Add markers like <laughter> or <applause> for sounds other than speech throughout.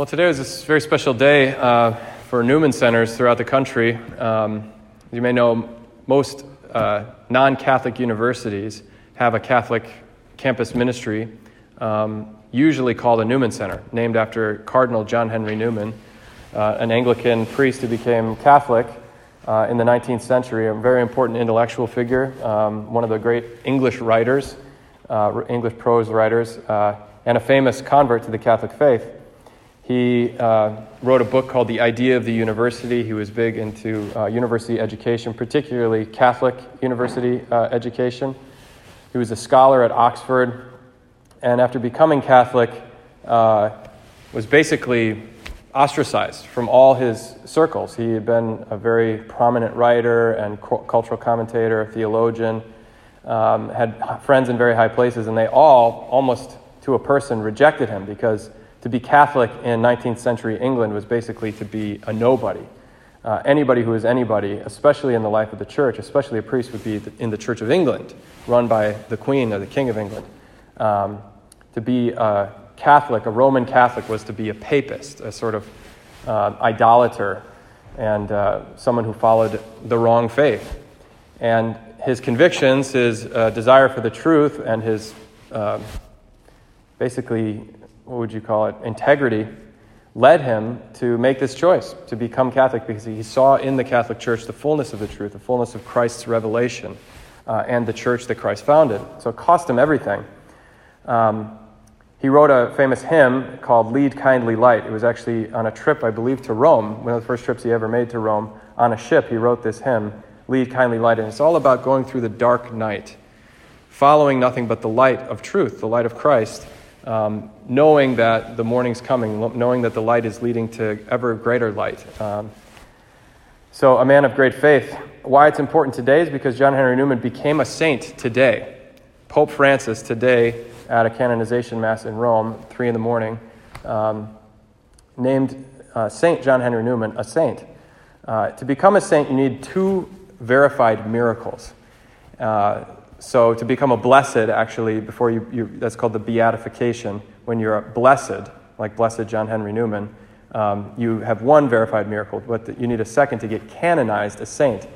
Well, today is a very special day uh, for Newman centers throughout the country. Um, you may know most uh, non Catholic universities have a Catholic campus ministry, um, usually called a Newman Center, named after Cardinal John Henry Newman, uh, an Anglican priest who became Catholic uh, in the 19th century, a very important intellectual figure, um, one of the great English writers, uh, English prose writers, uh, and a famous convert to the Catholic faith. He uh, wrote a book called The Idea of the University. He was big into uh, university education, particularly Catholic university uh, education. He was a scholar at Oxford, and after becoming Catholic, uh, was basically ostracized from all his circles. He had been a very prominent writer and cultural commentator, theologian, um, had friends in very high places, and they all, almost to a person, rejected him because to be Catholic in 19th century England was basically to be a nobody. Uh, anybody who was anybody, especially in the life of the church, especially a priest, would be in the Church of England, run by the Queen or the King of England. Um, to be a Catholic, a Roman Catholic, was to be a papist, a sort of uh, idolater, and uh, someone who followed the wrong faith. And his convictions, his uh, desire for the truth, and his um, basically what would you call it, integrity, led him to make this choice to become Catholic because he saw in the Catholic Church the fullness of the truth, the fullness of Christ's revelation, uh, and the church that Christ founded. So it cost him everything. Um, he wrote a famous hymn called Lead Kindly Light. It was actually on a trip, I believe, to Rome, one of the first trips he ever made to Rome. On a ship, he wrote this hymn, Lead Kindly Light. And it's all about going through the dark night, following nothing but the light of truth, the light of Christ um, knowing that the morning's coming, knowing that the light is leading to ever greater light. Um, so, a man of great faith. Why it's important today is because John Henry Newman became a saint today. Pope Francis today at a canonization mass in Rome, three in the morning, um, named uh, Saint John Henry Newman a saint. Uh, to become a saint, you need two verified miracles. Uh, so to become a blessed, actually, before you, you that's called the beatification. When you're a blessed, like blessed John Henry Newman, um, you have one verified miracle, but you need a second to get canonized a saint.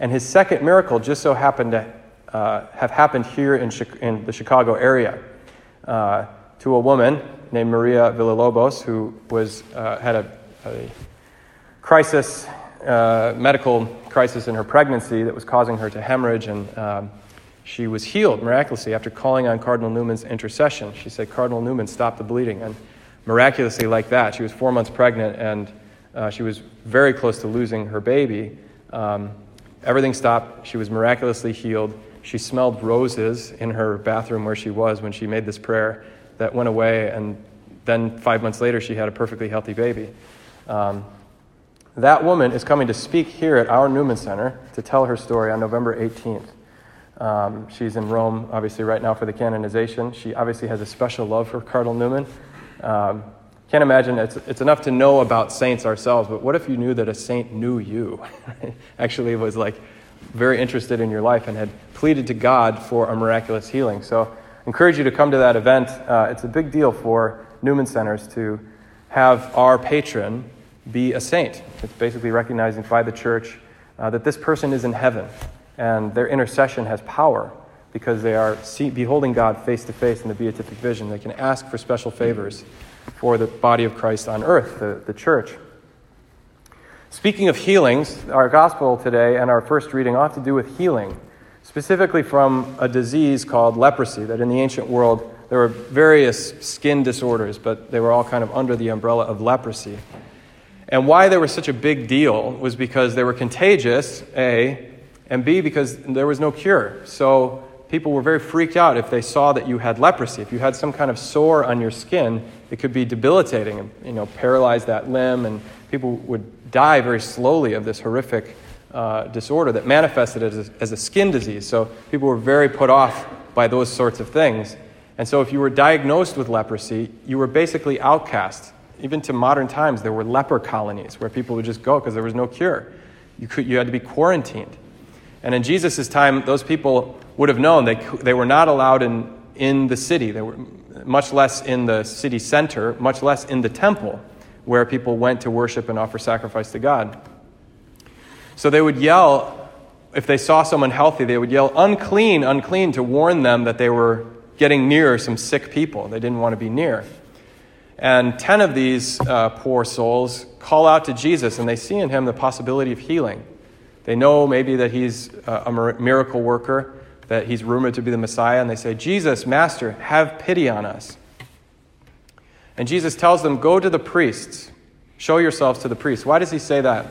And his second miracle just so happened to uh, have happened here in, in the Chicago area uh, to a woman named Maria Villalobos, who was, uh, had a, a crisis, uh, medical crisis in her pregnancy that was causing her to hemorrhage and um, she was healed miraculously after calling on Cardinal Newman's intercession. She said, Cardinal Newman, stop the bleeding. And miraculously, like that, she was four months pregnant and uh, she was very close to losing her baby. Um, everything stopped. She was miraculously healed. She smelled roses in her bathroom where she was when she made this prayer that went away. And then five months later, she had a perfectly healthy baby. Um, that woman is coming to speak here at our Newman Center to tell her story on November 18th. Um, she's in Rome, obviously, right now for the canonization. She obviously has a special love for Cardinal Newman. Um, can't imagine it's, it's enough to know about saints ourselves, but what if you knew that a saint knew you? <laughs> Actually, was like very interested in your life and had pleaded to God for a miraculous healing. So, I encourage you to come to that event. Uh, it's a big deal for Newman Centers to have our patron be a saint. It's basically recognizing by the church uh, that this person is in heaven and their intercession has power because they are see, beholding God face to face in the beatific vision. They can ask for special favors for the body of Christ on earth, the, the church. Speaking of healings, our gospel today and our first reading ought to do with healing, specifically from a disease called leprosy, that in the ancient world there were various skin disorders, but they were all kind of under the umbrella of leprosy. And why they were such a big deal was because they were contagious, A, and B, because there was no cure. So people were very freaked out if they saw that you had leprosy. If you had some kind of sore on your skin, it could be debilitating and you know, paralyze that limb, and people would die very slowly of this horrific uh, disorder that manifested as a, as a skin disease. So people were very put off by those sorts of things. And so if you were diagnosed with leprosy, you were basically outcast. Even to modern times, there were leper colonies where people would just go because there was no cure. You, could, you had to be quarantined. And in Jesus' time, those people would have known they, they were not allowed in, in the city. They were much less in the city center, much less in the temple. where people went to worship and offer sacrifice to God. So they would yell, if they saw someone healthy, they would yell, unclean, unclean, to warn them that they were getting near some sick people they didn't want to be near. And 10 of these uh, poor souls call out to Jesus, and they see in him the possibility of healing. They know maybe that he's a miracle worker, that he's rumored to be the Messiah, and they say, Jesus, Master, have pity on us. And Jesus tells them, Go to the priests, show yourselves to the priests. Why does he say that?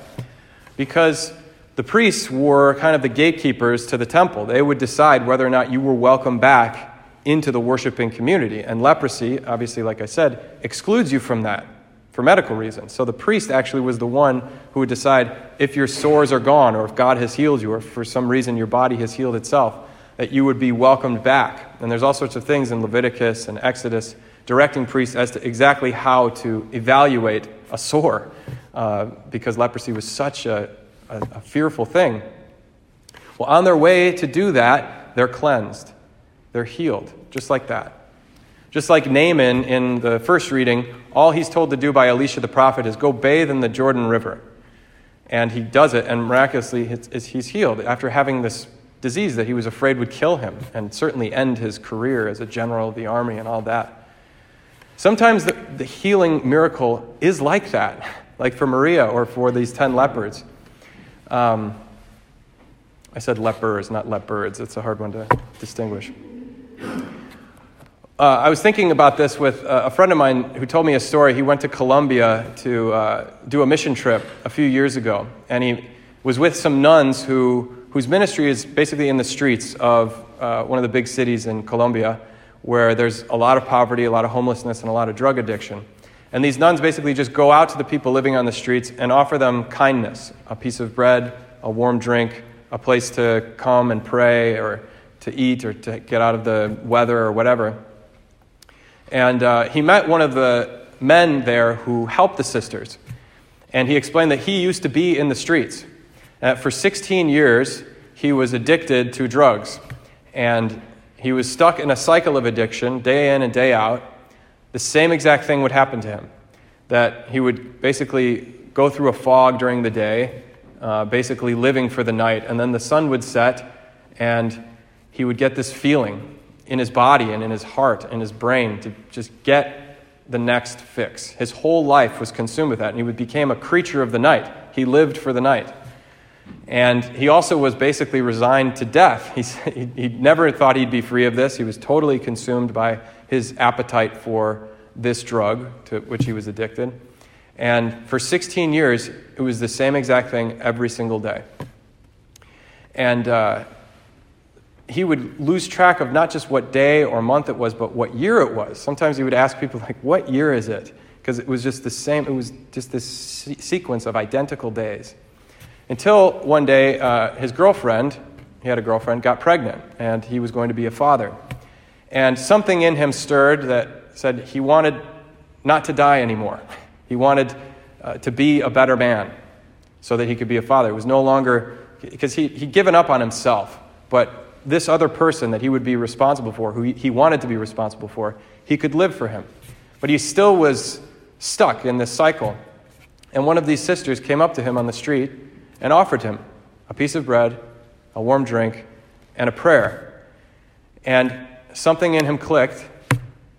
Because the priests were kind of the gatekeepers to the temple. They would decide whether or not you were welcome back into the worshiping community. And leprosy, obviously, like I said, excludes you from that for medical reasons. So the priest actually was the one who would decide if your sores are gone or if God has healed you or if for some reason your body has healed itself, that you would be welcomed back. And there's all sorts of things in Leviticus and Exodus directing priests as to exactly how to evaluate a sore uh, because leprosy was such a, a, a fearful thing. Well, on their way to do that, they're cleansed. They're healed, just like that. Just like Naaman in the first reading, all he's told to do by Elisha the prophet is go bathe in the Jordan River. And he does it, and miraculously, he's healed after having this disease that he was afraid would kill him and certainly end his career as a general of the army and all that. Sometimes the, healing miracle is like that, like for Maria or for these 10 lepers. Um, I said lepers, not leopards. It's a hard one to distinguish. Uh, I was thinking about this with a friend of mine who told me a story. He went to Colombia to uh, do a mission trip a few years ago, and he was with some nuns who, whose ministry is basically in the streets of uh, one of the big cities in Colombia, where there's a lot of poverty, a lot of homelessness, and a lot of drug addiction. And these nuns basically just go out to the people living on the streets and offer them kindness a piece of bread, a warm drink, a place to come and pray, or to eat or to get out of the weather or whatever. And uh, he met one of the men there who helped the sisters. And he explained that he used to be in the streets. And for 16 years, he was addicted to drugs. And he was stuck in a cycle of addiction day in and day out. The same exact thing would happen to him that he would basically go through a fog during the day, uh, basically living for the night. And then the sun would set, and he would get this feeling in his body and in his heart and his brain to just get the next fix. His whole life was consumed with that, and he became a creature of the night. He lived for the night. And he also was basically resigned to death. He, he never thought he'd be free of this. He was totally consumed by his appetite for this drug to which he was addicted. And for 16 years, it was the same exact thing every single day. And uh, he would lose track of not just what day or month it was, but what year it was. Sometimes he would ask people, like, what year is it? Because it was just the same, it was just this se- sequence of identical days. Until one day, uh, his girlfriend, he had a girlfriend, got pregnant, and he was going to be a father. And something in him stirred that said he wanted not to die anymore. He wanted uh, to be a better man so that he could be a father. It was no longer, because he, he'd given up on himself, but this other person that he would be responsible for, who he wanted to be responsible for, he could live for him. But he still was stuck in this cycle. And one of these sisters came up to him on the street and offered him a piece of bread, a warm drink, and a prayer. And something in him clicked,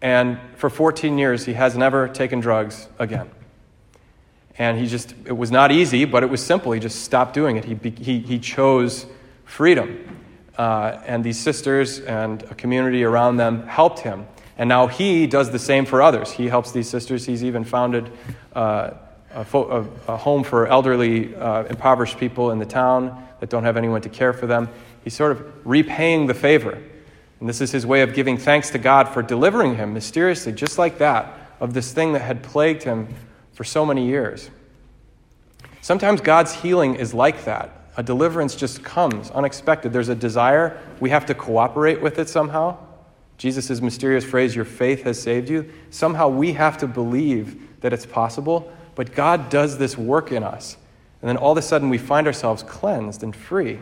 and for 14 years, he has never taken drugs again. And he just, it was not easy, but it was simple. He just stopped doing it. He, he, he chose freedom. Uh, and these sisters and a community around them helped him. And now he does the same for others. He helps these sisters. He's even founded uh, a, fo- a, a, home for elderly, uh, impoverished people in the town that don't have anyone to care for them. He's sort of repaying the favor. And this is his way of giving thanks to God for delivering him mysteriously, just like that, of this thing that had plagued him for so many years. Sometimes God's healing is like that a deliverance just comes unexpected. There's a desire, we have to cooperate with it somehow. Jesus' mysterious phrase, your faith has saved you. Somehow we have to believe that it's possible, but God does this work in us. And then all of a sudden we find ourselves cleansed and free.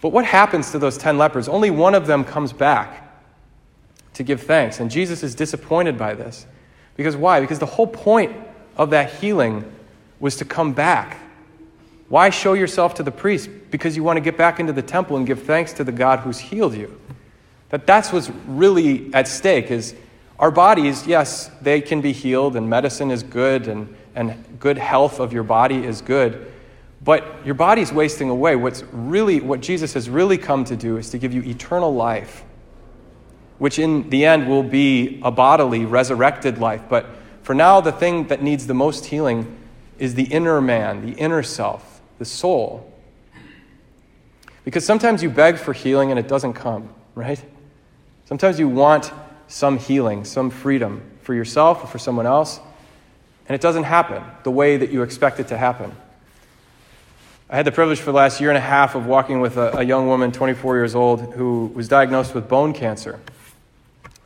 But what happens to those 10 lepers? Only one of them comes back to give thanks. And Jesus is disappointed by this. Because why? Because the whole point of that healing was to come back. Why show yourself to the priest? Because you want to get back into the temple and give thanks to the God who's healed you. That that's what's really at stake is our bodies, yes, they can be healed and medicine is good and, and good health of your body is good. But your body's wasting away. What's really what Jesus has really come to do is to give you eternal life, which in the end will be a bodily, resurrected life. But for now, the thing that needs the most healing is the inner man, the inner self, the soul. Because sometimes you beg for healing and it doesn't come, right? Sometimes you want some healing, some freedom for yourself or for someone else, and it doesn't happen the way that you expect it to happen. I had the privilege for the last year and a half of walking with a, a young woman, 24 years old, who was diagnosed with bone cancer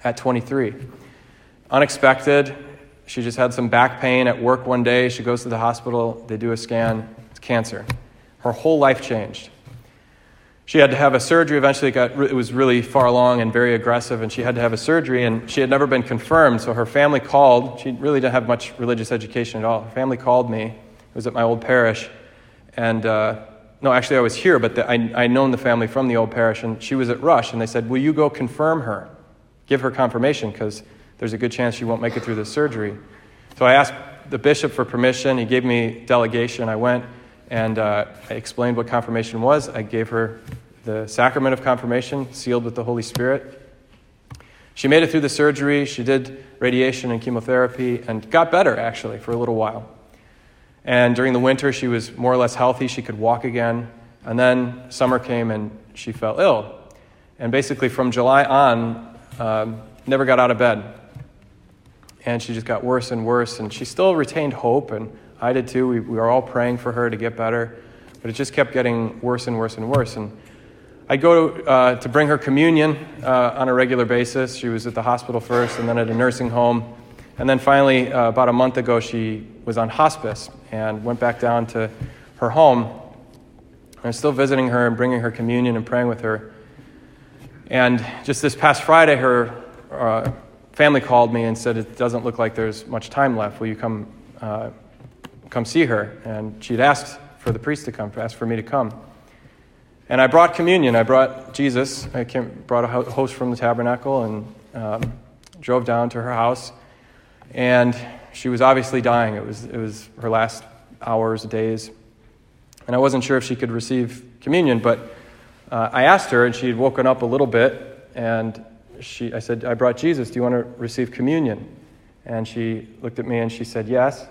at 23. Unexpected. She just had some back pain at work one day. She goes to the hospital, they do a scan, cancer. Her whole life changed. She had to have a surgery. Eventually, it, got, it was really far along and very aggressive, and she had to have a surgery, and she had never been confirmed. So her family called. She really didn't have much religious education at all. Her family called me. It was at my old parish and uh, no, actually, I was here, but the, I, I known the family from the old parish, and she was at Rush, and they said, Will you go confirm her? Give her confirmation, because there's a good chance she won't make it through the surgery. So I asked the bishop for permission. He gave me delegation. I went and uh, I explained what confirmation was. I gave her the sacrament of confirmation, sealed with the Holy Spirit. She made it through the surgery. She did radiation and chemotherapy and got better, actually, for a little while. And during the winter, she was more or less healthy. She could walk again. And then summer came and she fell ill. And basically, from July on, um, never got out of bed. And she just got worse and worse. And she still retained hope, and I did too. We, we were all praying for her to get better. But it just kept getting worse and worse and worse. And I'd go to, uh, to bring her communion uh, on a regular basis. She was at the hospital first and then at a nursing home. And then finally, uh, about a month ago, she was on hospice and went back down to her home. I'm still visiting her and bringing her communion and praying with her. And just this past Friday, her uh, family called me and said, It doesn't look like there's much time left. Will you come, uh, come see her? And she'd asked for the priest to come, asked for me to come. And I brought communion. I brought Jesus. I came, brought a host from the tabernacle and um, drove down to her house. And she was obviously dying. It was, it was her last hours, days. And I wasn't sure if she could receive communion, but uh, I asked her, and she had woken up a little bit, and she, I said, I brought Jesus. Do you want to receive communion? And she looked at me and she said, Yes.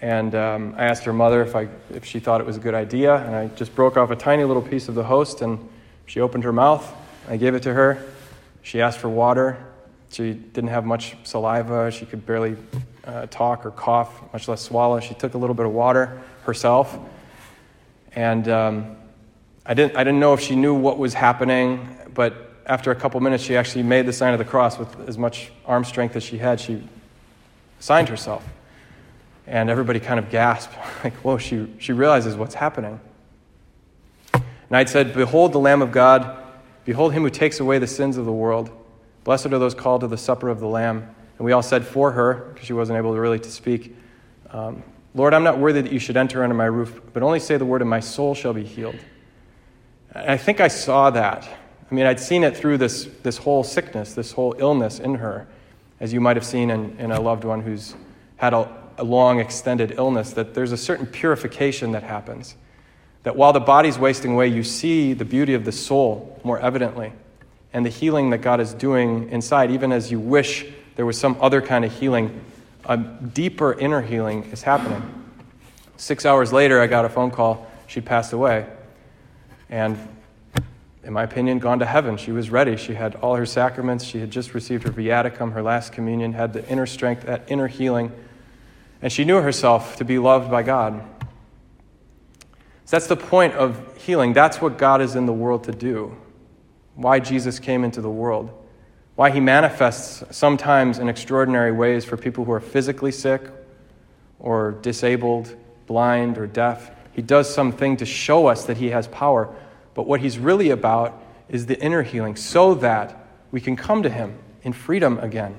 And um, I asked her mother if, I, if she thought it was a good idea, and I just broke off a tiny little piece of the host, and she opened her mouth. I gave it to her. She asked for water. She didn't have much saliva. She could barely uh, talk or cough, much less swallow. She took a little bit of water herself. And um, I, didn't, I didn't know if she knew what was happening, but after a couple minutes, she actually made the sign of the cross with as much arm strength as she had. She signed herself. And everybody kind of gasped, <laughs> like, whoa, she, she realizes what's happening. And I'd said, Behold the Lamb of God, behold him who takes away the sins of the world. Blessed are those called to the supper of the Lamb. And we all said for her, because she wasn't able to really to speak, um, Lord, I'm not worthy that you should enter under my roof, but only say the word, and my soul shall be healed. And I think I saw that. I mean, I'd seen it through this, this whole sickness, this whole illness in her, as you might have seen in, in a loved one who's had a, a long, extended illness, that there's a certain purification that happens. That while the body's wasting away, you see the beauty of the soul more evidently and the healing that God is doing inside, even as you wish there was some other kind of healing, a deeper inner healing is happening. Six hours later, I got a phone call. She'd passed away. And in my opinion, gone to heaven. She was ready. She had all her sacraments. She had just received her viaticum, her last communion, had the inner strength, that inner healing. And she knew herself to be loved by God. So that's the point of healing. That's what God is in the world to do. Why Jesus came into the world why he manifests sometimes in extraordinary ways for people who are physically sick or disabled, blind, or deaf. He does something to show us that he has power. But what he's really about is the inner healing so that we can come to him in freedom again.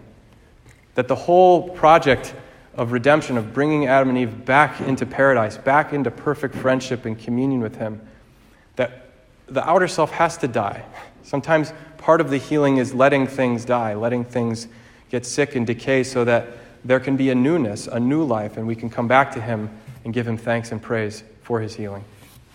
That the whole project of redemption, of bringing Adam and Eve back into paradise, back into perfect friendship and communion with Him, that the outer self has to die. Sometimes part of the healing is letting things die, letting things get sick and decay so that there can be a newness, a new life, and we can come back to Him and give Him thanks and praise for His healing.